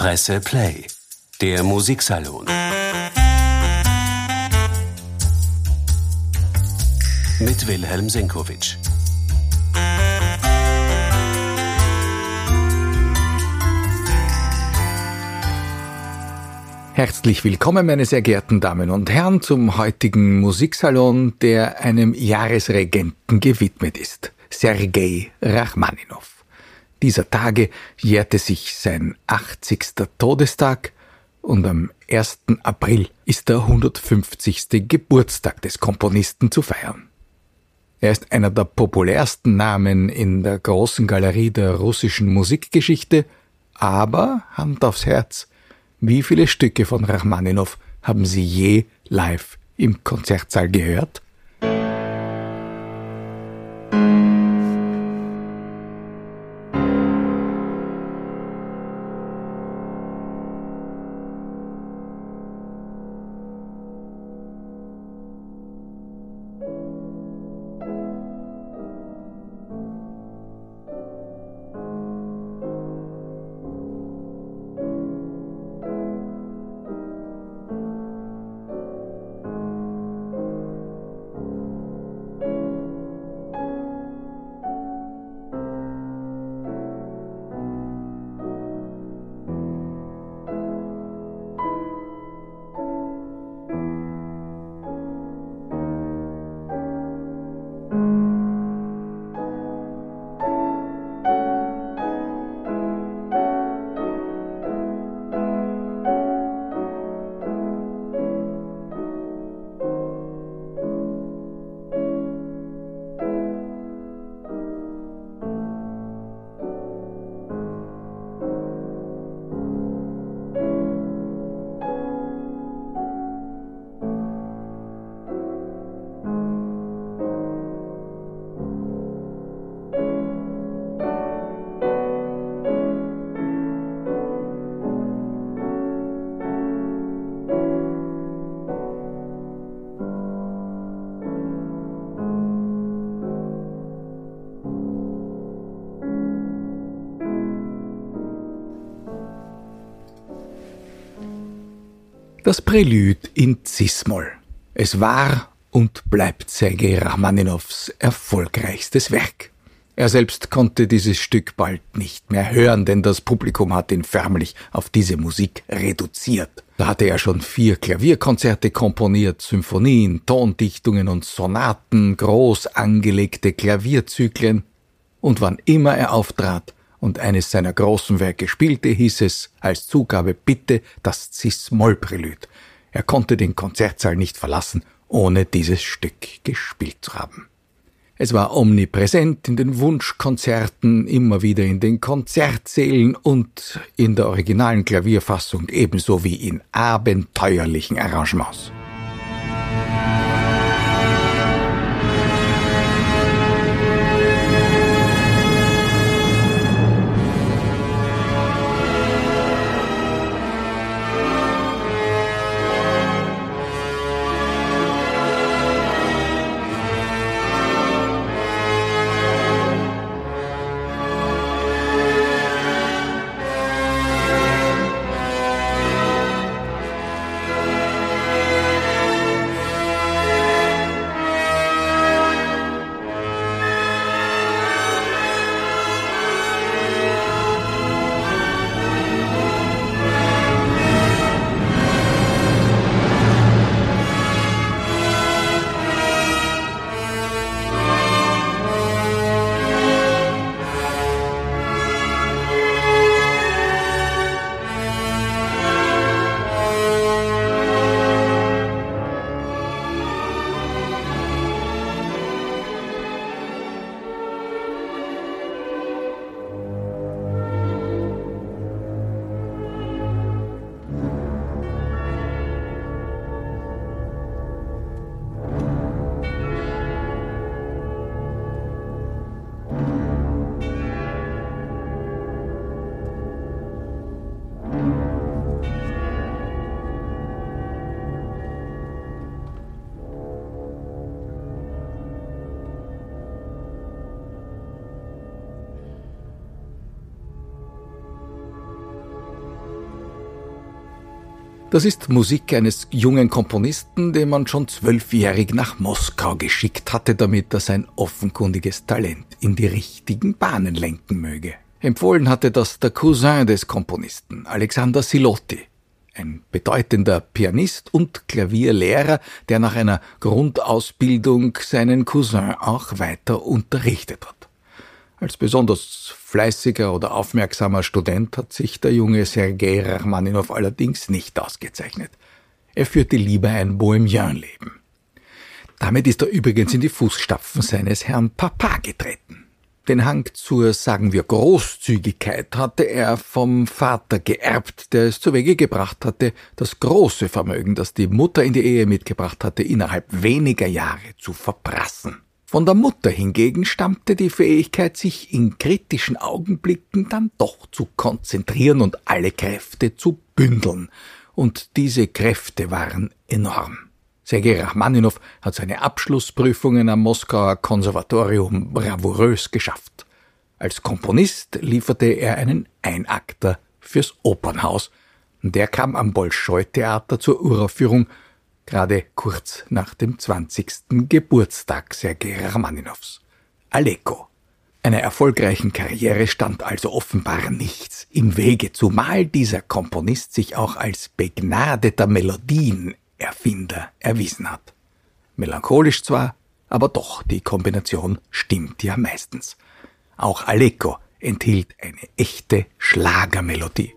Presse Play, der Musiksalon. Mit Wilhelm Senkowitsch. Herzlich willkommen, meine sehr geehrten Damen und Herren, zum heutigen Musiksalon, der einem Jahresregenten gewidmet ist, Sergei Rachmaninow. Dieser Tage jährte sich sein 80. Todestag und am 1. April ist der 150. Geburtstag des Komponisten zu feiern. Er ist einer der populärsten Namen in der großen Galerie der russischen Musikgeschichte, aber Hand aufs Herz, wie viele Stücke von Rachmaninow haben Sie je live im Konzertsaal gehört? Das Prälude in Cis-Moll. Es war und bleibt Sergei Rachmaninows erfolgreichstes Werk. Er selbst konnte dieses Stück bald nicht mehr hören, denn das Publikum hat ihn förmlich auf diese Musik reduziert. Da hatte er schon vier Klavierkonzerte komponiert, Symphonien, Tondichtungen und Sonaten, groß angelegte Klavierzyklen, und wann immer er auftrat, und eines seiner großen Werke spielte, hieß es als Zugabe bitte das Cis-Moll-Prälud. Er konnte den Konzertsaal nicht verlassen, ohne dieses Stück gespielt zu haben. Es war omnipräsent in den Wunschkonzerten, immer wieder in den Konzertsälen und in der originalen Klavierfassung ebenso wie in abenteuerlichen Arrangements. Das ist Musik eines jungen Komponisten, den man schon zwölfjährig nach Moskau geschickt hatte, damit er sein offenkundiges Talent in die richtigen Bahnen lenken möge. Empfohlen hatte das der Cousin des Komponisten, Alexander Silotti, ein bedeutender Pianist und Klavierlehrer, der nach einer Grundausbildung seinen Cousin auch weiter unterrichtet hat. Als besonders fleißiger oder aufmerksamer Student hat sich der junge Sergei Rachmaninow allerdings nicht ausgezeichnet. Er führte lieber ein Bohemian-Leben. Damit ist er übrigens in die Fußstapfen seines Herrn Papa getreten. Den Hang zur, sagen wir, Großzügigkeit hatte er vom Vater geerbt, der es zu Wege gebracht hatte, das große Vermögen, das die Mutter in die Ehe mitgebracht hatte, innerhalb weniger Jahre zu verprassen. Von der Mutter hingegen stammte die Fähigkeit, sich in kritischen Augenblicken dann doch zu konzentrieren und alle Kräfte zu bündeln. Und diese Kräfte waren enorm. Sergei Rachmaninow hat seine Abschlussprüfungen am Moskauer Konservatorium bravourös geschafft. Als Komponist lieferte er einen Einakter fürs Opernhaus. Der kam am Bolschoi-Theater zur Uraufführung gerade kurz nach dem 20. Geburtstag Sergei Rachmaninows. Aleko. Einer erfolgreichen Karriere stand also offenbar nichts im Wege, zumal dieser Komponist sich auch als begnadeter Melodienerfinder erwiesen hat. Melancholisch zwar, aber doch, die Kombination stimmt ja meistens. Auch Aleko enthielt eine echte Schlagermelodie.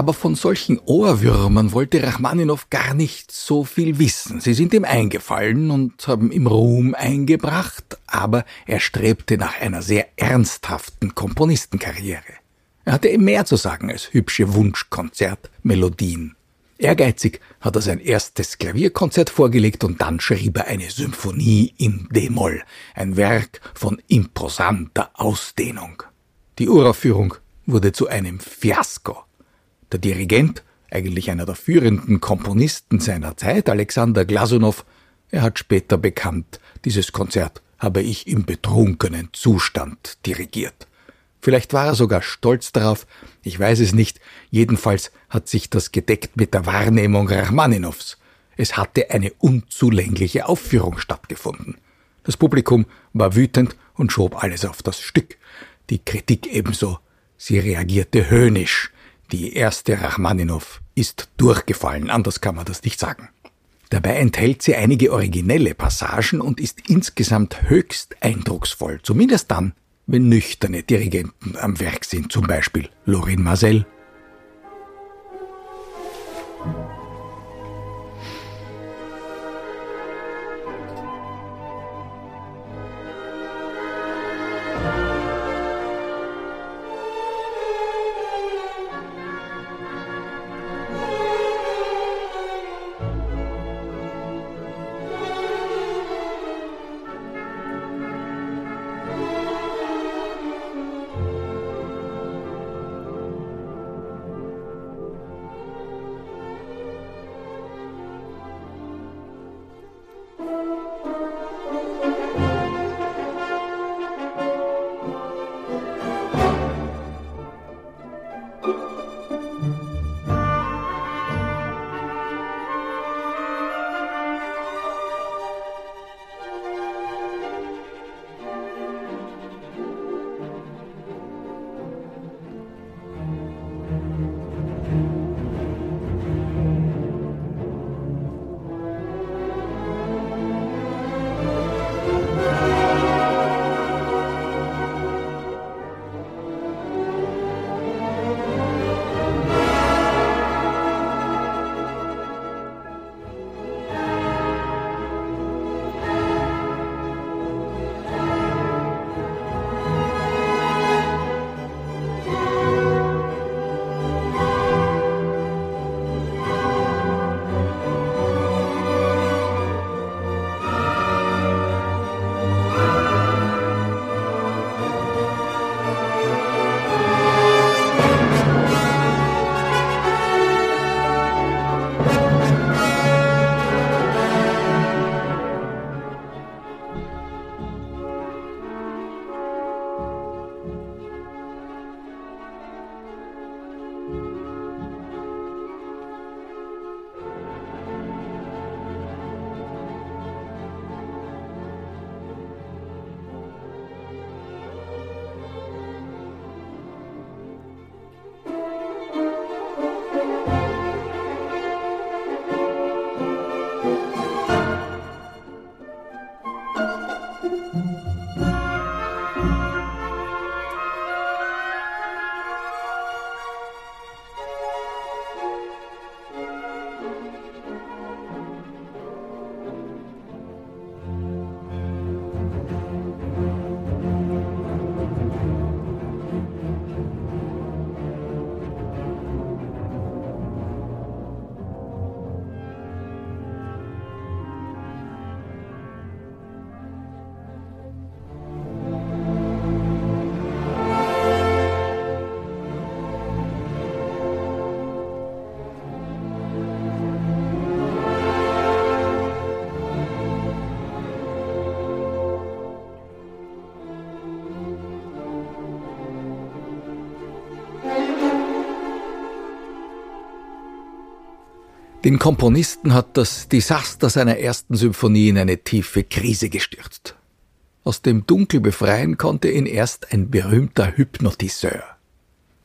Aber von solchen Ohrwürmern wollte Rachmaninow gar nicht so viel wissen. Sie sind ihm eingefallen und haben ihm Ruhm eingebracht, aber er strebte nach einer sehr ernsthaften Komponistenkarriere. Er hatte ihm mehr zu sagen als hübsche Wunschkonzertmelodien. Ehrgeizig hat er sein erstes Klavierkonzert vorgelegt und dann schrieb er eine Symphonie in D-Moll, ein Werk von imposanter Ausdehnung. Die Uraufführung wurde zu einem Fiasko. Der Dirigent, eigentlich einer der führenden Komponisten seiner Zeit, Alexander Glasunow, er hat später bekannt, dieses Konzert habe ich im betrunkenen Zustand dirigiert. Vielleicht war er sogar stolz darauf, ich weiß es nicht, jedenfalls hat sich das gedeckt mit der Wahrnehmung Rachmaninows. Es hatte eine unzulängliche Aufführung stattgefunden. Das Publikum war wütend und schob alles auf das Stück. Die Kritik ebenso. Sie reagierte höhnisch. Die erste Rachmaninow ist durchgefallen, anders kann man das nicht sagen. Dabei enthält sie einige originelle Passagen und ist insgesamt höchst eindrucksvoll, zumindest dann, wenn nüchterne Dirigenten am Werk sind, zum Beispiel Lorin Marcel Den Komponisten hat das Desaster seiner ersten Symphonie in eine tiefe Krise gestürzt. Aus dem Dunkel befreien konnte ihn erst ein berühmter Hypnotiseur.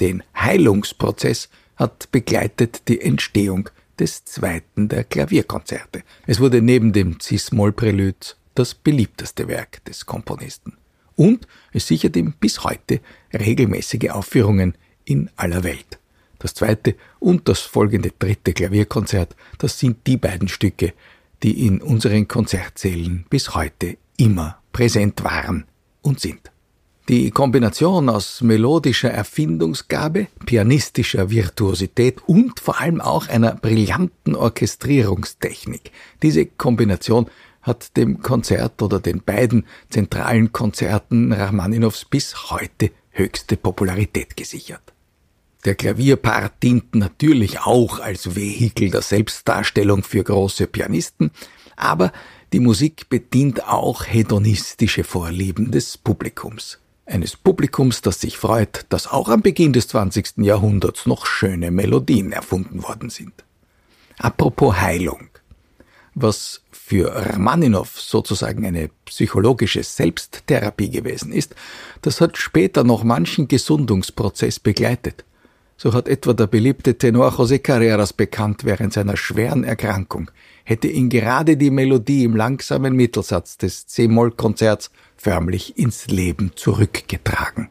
Den Heilungsprozess hat begleitet die Entstehung des zweiten der Klavierkonzerte. Es wurde neben dem Cis-Moll-Prälude das beliebteste Werk des Komponisten. Und es sichert ihm bis heute regelmäßige Aufführungen in aller Welt. Das zweite und das folgende dritte Klavierkonzert, das sind die beiden Stücke, die in unseren Konzertsälen bis heute immer präsent waren und sind. Die Kombination aus melodischer Erfindungsgabe, pianistischer Virtuosität und vor allem auch einer brillanten Orchestrierungstechnik. Diese Kombination hat dem Konzert oder den beiden zentralen Konzerten Rachmaninows bis heute höchste Popularität gesichert. Der Klavierpart dient natürlich auch als Vehikel der Selbstdarstellung für große Pianisten, aber die Musik bedient auch hedonistische Vorlieben des Publikums. Eines Publikums, das sich freut, dass auch am Beginn des 20. Jahrhunderts noch schöne Melodien erfunden worden sind. Apropos Heilung. Was für Rachmaninow sozusagen eine psychologische Selbsttherapie gewesen ist, das hat später noch manchen Gesundungsprozess begleitet. So hat etwa der beliebte Tenor José Carreras bekannt während seiner schweren Erkrankung, hätte ihn gerade die Melodie im langsamen Mittelsatz des C-Moll-Konzerts förmlich ins Leben zurückgetragen.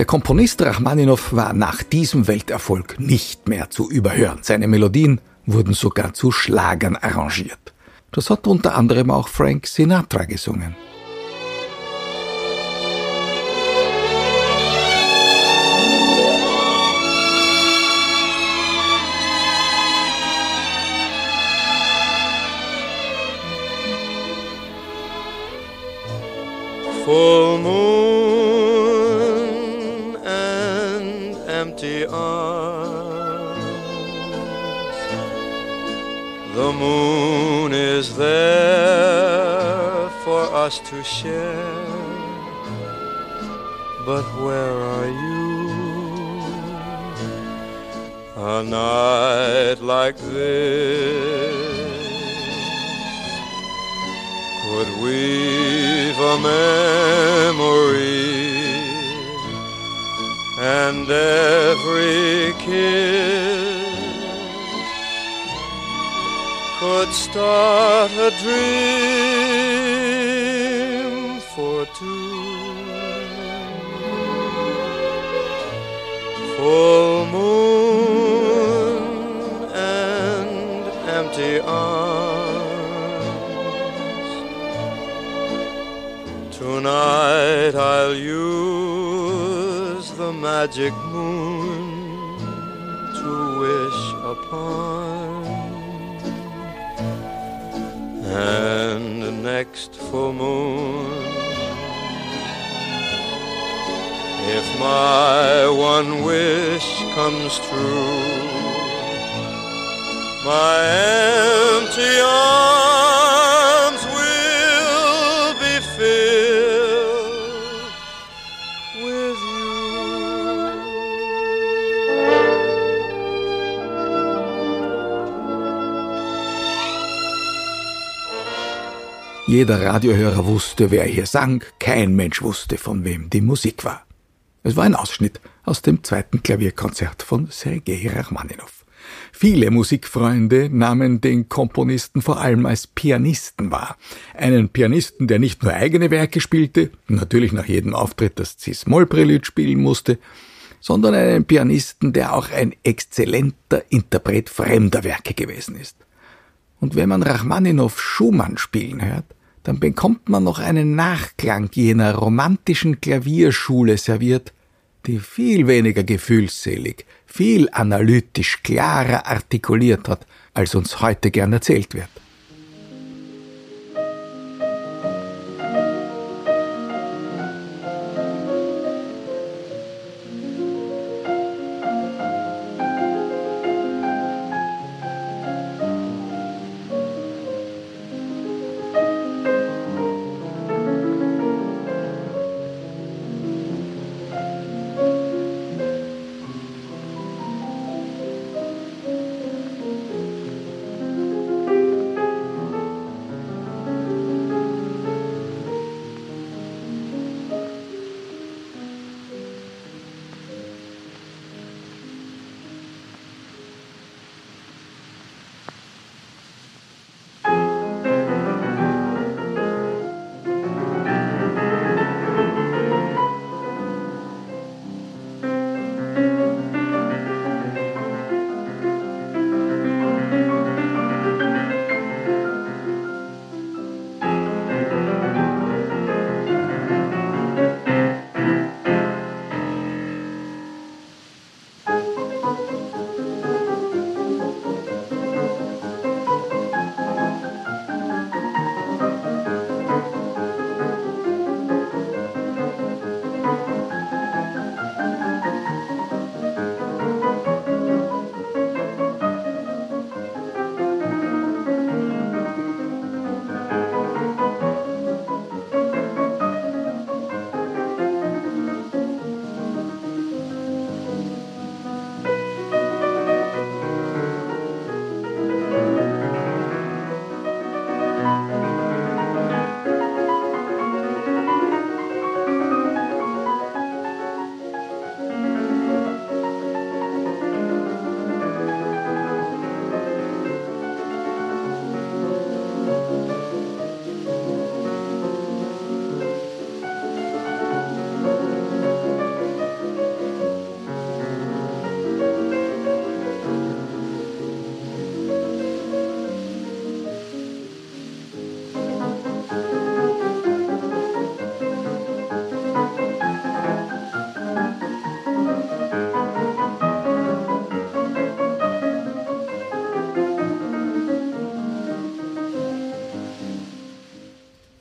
Der Komponist Rachmaninow war nach diesem Welterfolg nicht mehr zu überhören. Seine Melodien wurden sogar zu Schlagern arrangiert. Das hat unter anderem auch Frank Sinatra gesungen. To share. But where are you? A night like this could weave a memory and every kiss could start a dream for two. Full moon and empty arms. Tonight I'll use the magic moon to wish upon. And next full moon my one wish comes true. My empty arms will be filled with Jeder Radiohörer wusste, wer hier sang, kein Mensch wusste, von wem die Musik war. Es war ein Ausschnitt aus dem zweiten Klavierkonzert von Sergei Rachmaninow. Viele Musikfreunde nahmen den Komponisten vor allem als Pianisten wahr. Einen Pianisten, der nicht nur eigene Werke spielte, natürlich nach jedem Auftritt das Cis-Moll-Prelude spielen musste, sondern einen Pianisten, der auch ein exzellenter Interpret fremder Werke gewesen ist. Und wenn man Rachmaninow Schumann spielen hört, dann bekommt man noch einen Nachklang jener romantischen Klavierschule serviert, die viel weniger gefühlsselig, viel analytisch klarer artikuliert hat, als uns heute gern erzählt wird.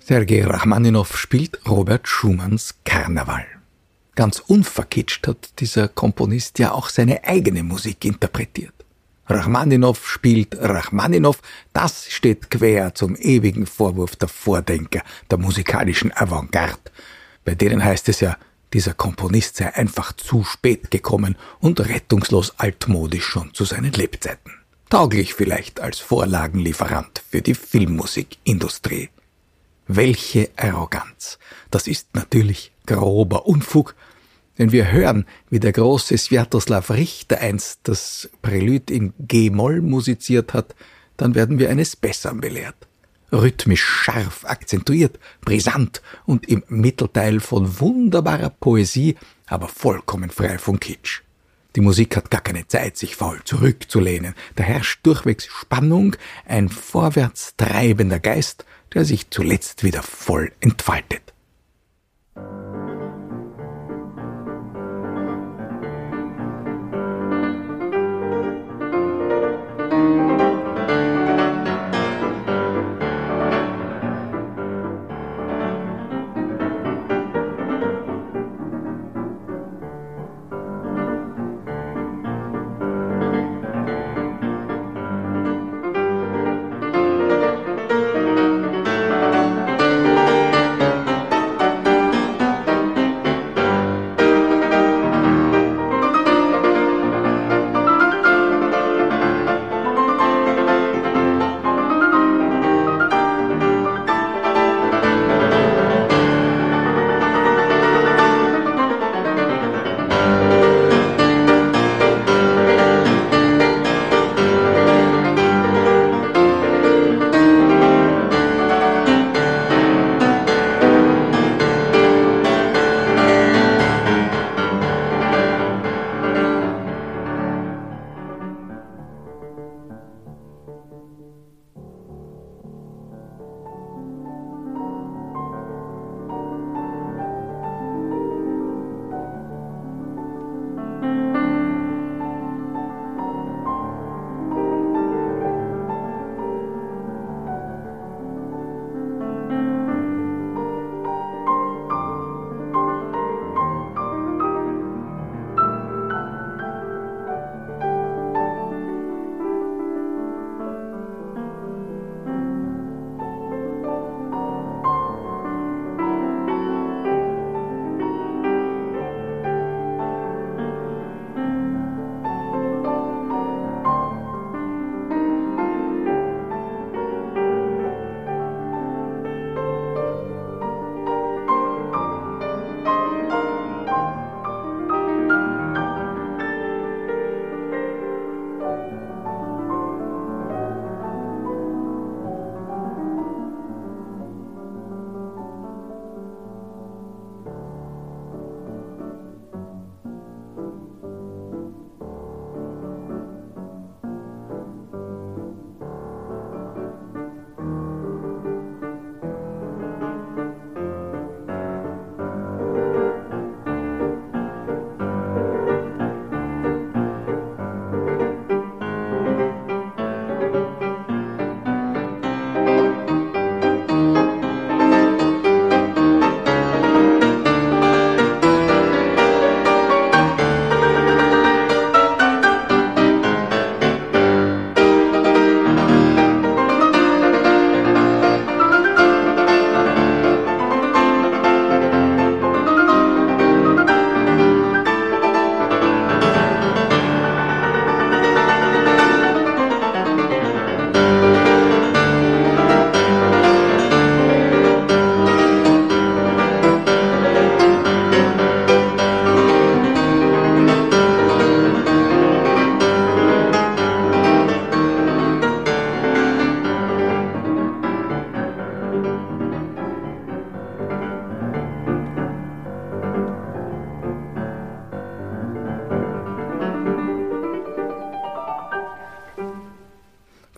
Sergei Rachmaninow spielt Robert Schumanns Karneval. Ganz unverkitscht hat dieser Komponist ja auch seine eigene Musik interpretiert. Rachmaninow spielt Rachmaninow, das steht quer zum ewigen Vorwurf der Vordenker, der musikalischen Avantgarde. Bei denen heißt es ja, dieser Komponist sei einfach zu spät gekommen und rettungslos altmodisch schon zu seinen Lebzeiten. Tauglich vielleicht als Vorlagenlieferant für die Filmmusikindustrie. Welche Arroganz. Das ist natürlich grober Unfug, denn wir hören, wie der große Sviatoslav Richter einst das Prälude in G-Moll musiziert hat, dann werden wir eines Besseren belehrt. Rhythmisch scharf, akzentuiert, brisant und im Mittelteil von wunderbarer Poesie, aber vollkommen frei von Kitsch. Die Musik hat gar keine Zeit, sich faul zurückzulehnen. Da herrscht durchwegs Spannung, ein vorwärts treibender Geist, der sich zuletzt wieder voll entfaltet.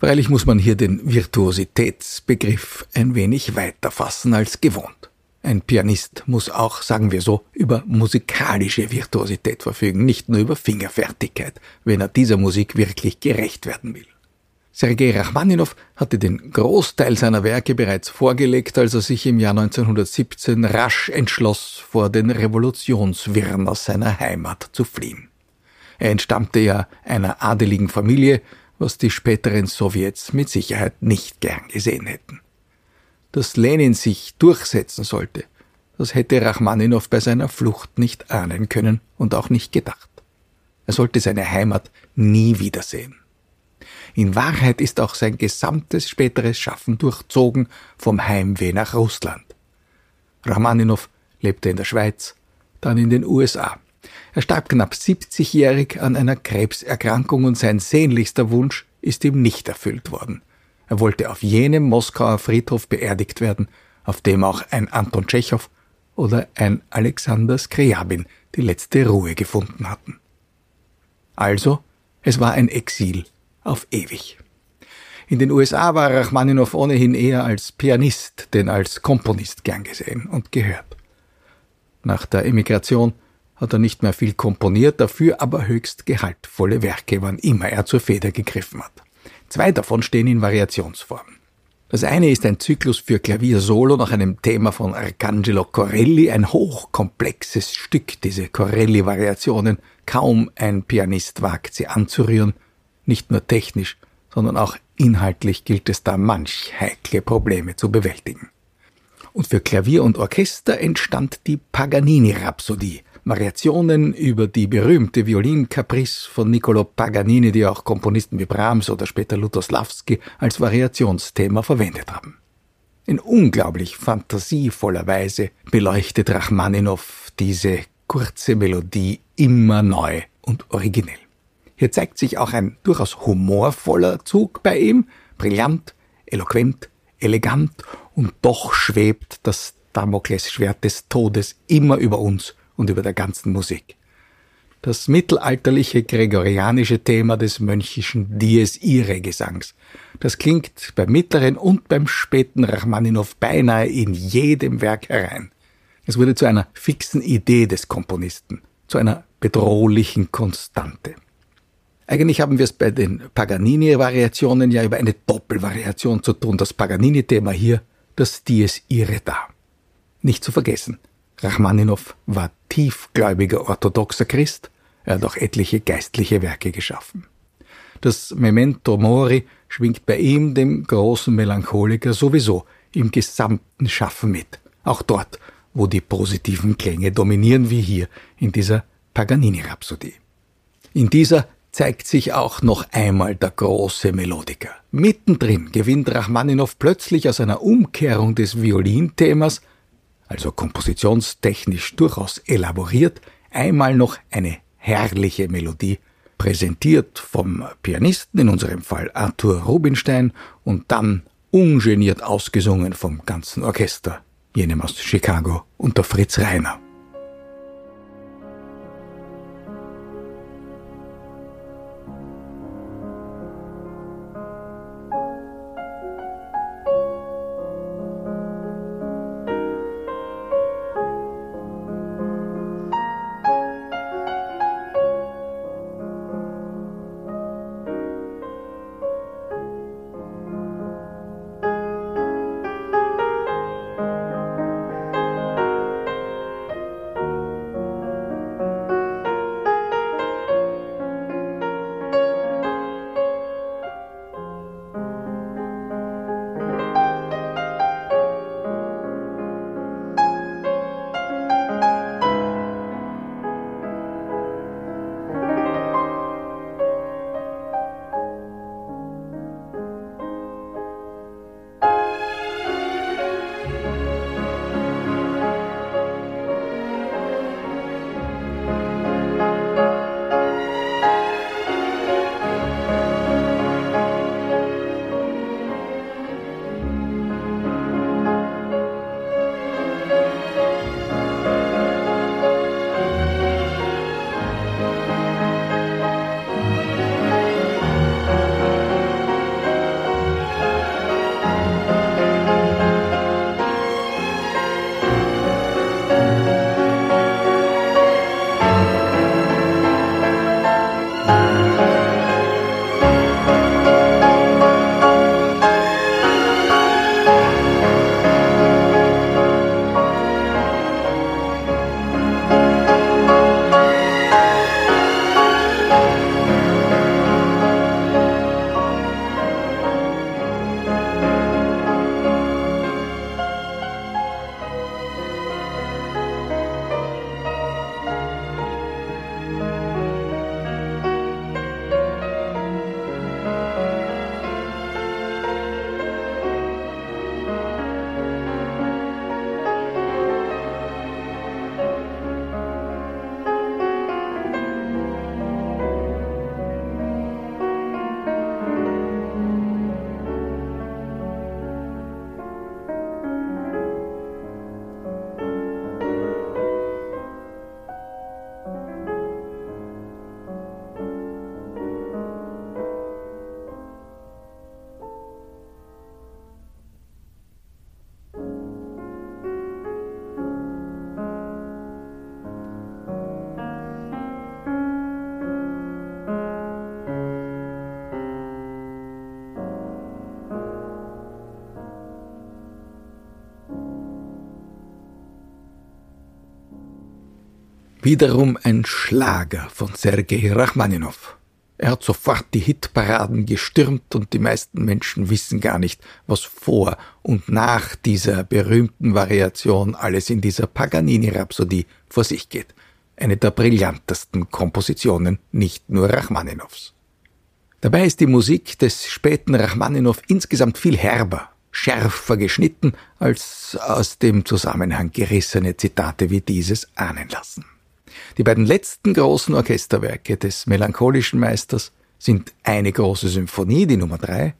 Freilich muss man hier den Virtuositätsbegriff ein wenig weiter fassen als gewohnt. Ein Pianist muss auch, sagen wir so, über musikalische Virtuosität verfügen, nicht nur über Fingerfertigkeit, wenn er dieser Musik wirklich gerecht werden will. Sergei Rachmaninow hatte den Großteil seiner Werke bereits vorgelegt, als er sich im Jahr 1917 rasch entschloss, vor den Revolutionswirren aus seiner Heimat zu fliehen. Er entstammte ja einer adeligen Familie, was die späteren Sowjets mit Sicherheit nicht gern gesehen hätten. Dass Lenin sich durchsetzen sollte, das hätte Rachmaninow bei seiner Flucht nicht ahnen können und auch nicht gedacht. Er sollte seine Heimat nie wiedersehen. In Wahrheit ist auch sein gesamtes späteres Schaffen durchzogen vom Heimweh nach Russland. Rachmaninow lebte in der Schweiz, dann in den USA. Er starb knapp 70-jährig an einer Krebserkrankung und sein sehnlichster Wunsch ist ihm nicht erfüllt worden. Er wollte auf jenem Moskauer Friedhof beerdigt werden, auf dem auch ein Anton Tschechow oder ein Alexander Skriabin die letzte Ruhe gefunden hatten. Also, es war ein Exil auf ewig. In den USA war Rachmaninow ohnehin eher als Pianist denn als Komponist gern gesehen und gehört. Nach der Emigration hat er nicht mehr viel komponiert, dafür aber höchst gehaltvolle Werke, wann immer er zur Feder gegriffen hat. Zwei davon stehen in Variationsform. Das eine ist ein Zyklus für Klavier Solo nach einem Thema von Arcangelo Corelli, ein hochkomplexes Stück, diese Corelli-Variationen. Kaum ein Pianist wagt sie anzurühren, nicht nur technisch, sondern auch inhaltlich gilt es da manch heikle Probleme zu bewältigen. Und für Klavier und Orchester entstand die Paganini-Rhapsodie, Variationen über die berühmte Violincaprice von Niccolo Paganini, die auch Komponisten wie Brahms oder später Lutoslawski als Variationsthema verwendet haben. In unglaublich fantasievoller Weise beleuchtet Rachmaninow diese kurze Melodie immer neu und originell. Hier zeigt sich auch ein durchaus humorvoller Zug bei ihm, brillant, eloquent, elegant und doch schwebt das Damoklesschwert des Todes immer über uns und über der ganzen Musik. Das mittelalterliche gregorianische Thema des mönchischen Dies Irae Gesangs. Das klingt beim mittleren und beim späten Rachmaninow beinahe in jedem Werk herein. Es wurde zu einer fixen Idee des Komponisten, zu einer bedrohlichen Konstante. Eigentlich haben wir es bei den Paganini-Variationen ja über eine Doppelvariation zu tun. Das Paganini-Thema hier, das Dies Irae da. Nicht zu vergessen, Rachmaninow war tiefgläubiger orthodoxer Christ, er hat auch etliche geistliche Werke geschaffen. Das Memento Mori schwingt bei ihm, dem großen Melancholiker, sowieso im gesamten Schaffen mit. Auch dort, wo die positiven Klänge dominieren, wie hier in dieser Paganini-Rhapsodie. In dieser zeigt sich auch noch einmal der große Melodiker. Mittendrin gewinnt Rachmaninow plötzlich aus einer Umkehrung des Violinthemas also kompositionstechnisch durchaus elaboriert, einmal noch eine herrliche Melodie, präsentiert vom Pianisten, in unserem Fall Arthur Rubinstein, und dann ungeniert ausgesungen vom ganzen Orchester, jenem aus Chicago unter Fritz Reiner. Wiederum ein Schlager von Sergei Rachmaninow. Er hat sofort die Hitparaden gestürmt und die meisten Menschen wissen gar nicht, was vor und nach dieser berühmten Variation alles in dieser Paganini-Rhapsodie vor sich geht. Eine der brillantesten Kompositionen nicht nur Rachmaninows. Dabei ist die Musik des späten Rachmaninow insgesamt viel herber, schärfer geschnitten, als aus dem Zusammenhang gerissene Zitate wie dieses ahnen lassen. Die beiden letzten großen Orchesterwerke des melancholischen Meisters sind eine große Symphonie, die Nummer drei,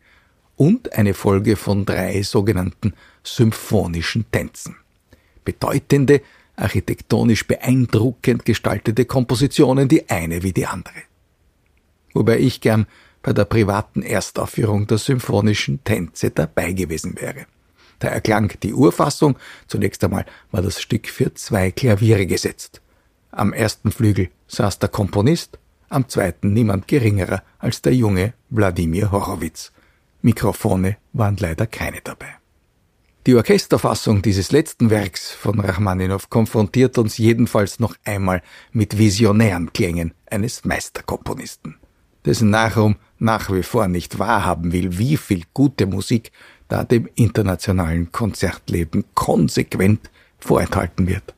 und eine Folge von drei sogenannten symphonischen Tänzen. Bedeutende, architektonisch beeindruckend gestaltete Kompositionen, die eine wie die andere. Wobei ich gern bei der privaten Erstaufführung der symphonischen Tänze dabei gewesen wäre. Da erklang die Urfassung, zunächst einmal war das Stück für zwei Klaviere gesetzt. Am ersten Flügel saß der Komponist, am zweiten niemand geringerer als der junge Wladimir Horowitz. Mikrofone waren leider keine dabei. Die Orchesterfassung dieses letzten Werks von Rachmaninow konfrontiert uns jedenfalls noch einmal mit visionären Klängen eines Meisterkomponisten, dessen Nachruhm nach wie vor nicht wahrhaben will, wie viel gute Musik da dem internationalen Konzertleben konsequent vorenthalten wird.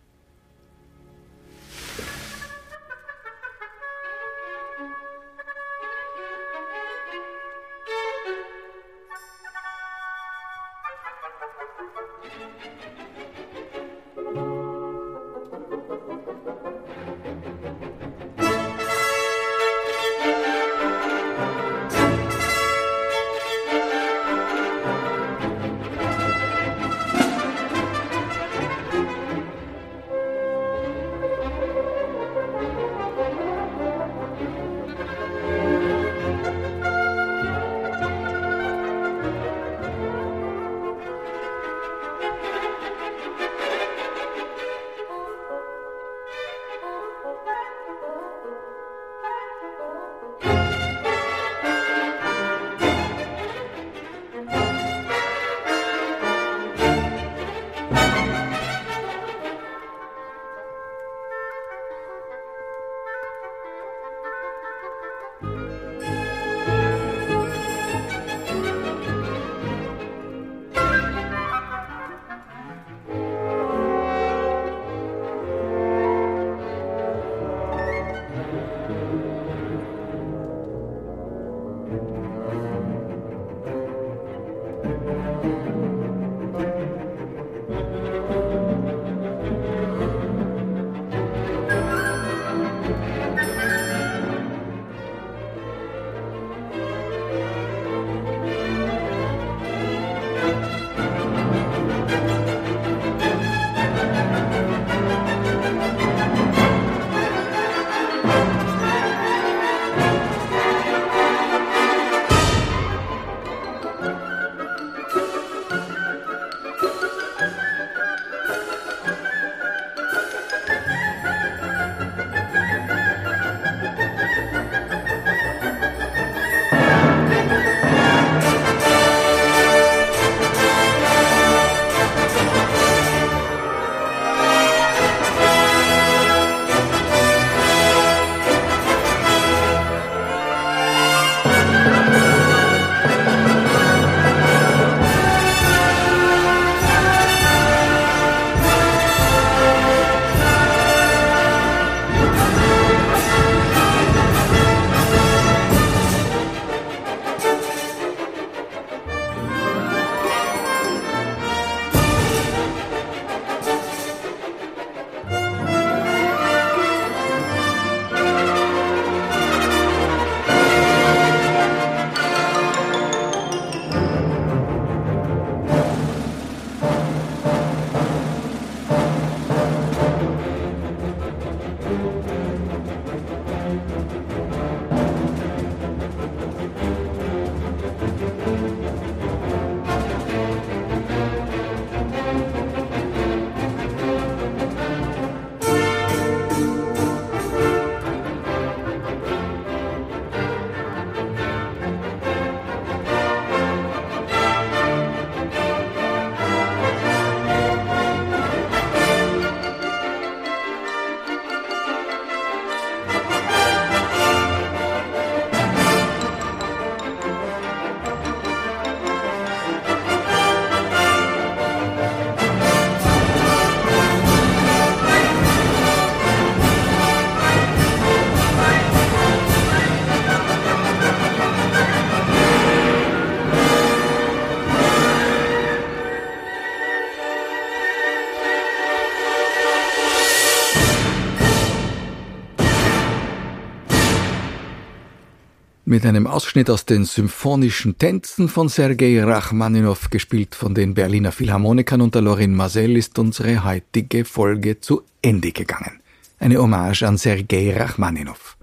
Mit einem Ausschnitt aus den symphonischen Tänzen von Sergei Rachmaninow, gespielt von den Berliner Philharmonikern unter Lorin Marcel, ist unsere heutige Folge zu Ende gegangen. Eine Hommage an Sergei Rachmaninow,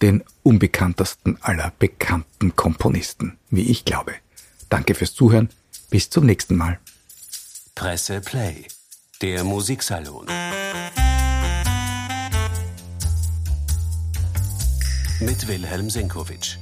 den unbekanntesten aller bekannten Komponisten, wie ich glaube. Danke fürs Zuhören. Bis zum nächsten Mal. Presse Play, der Musiksalon. Mit Wilhelm Senkowitsch.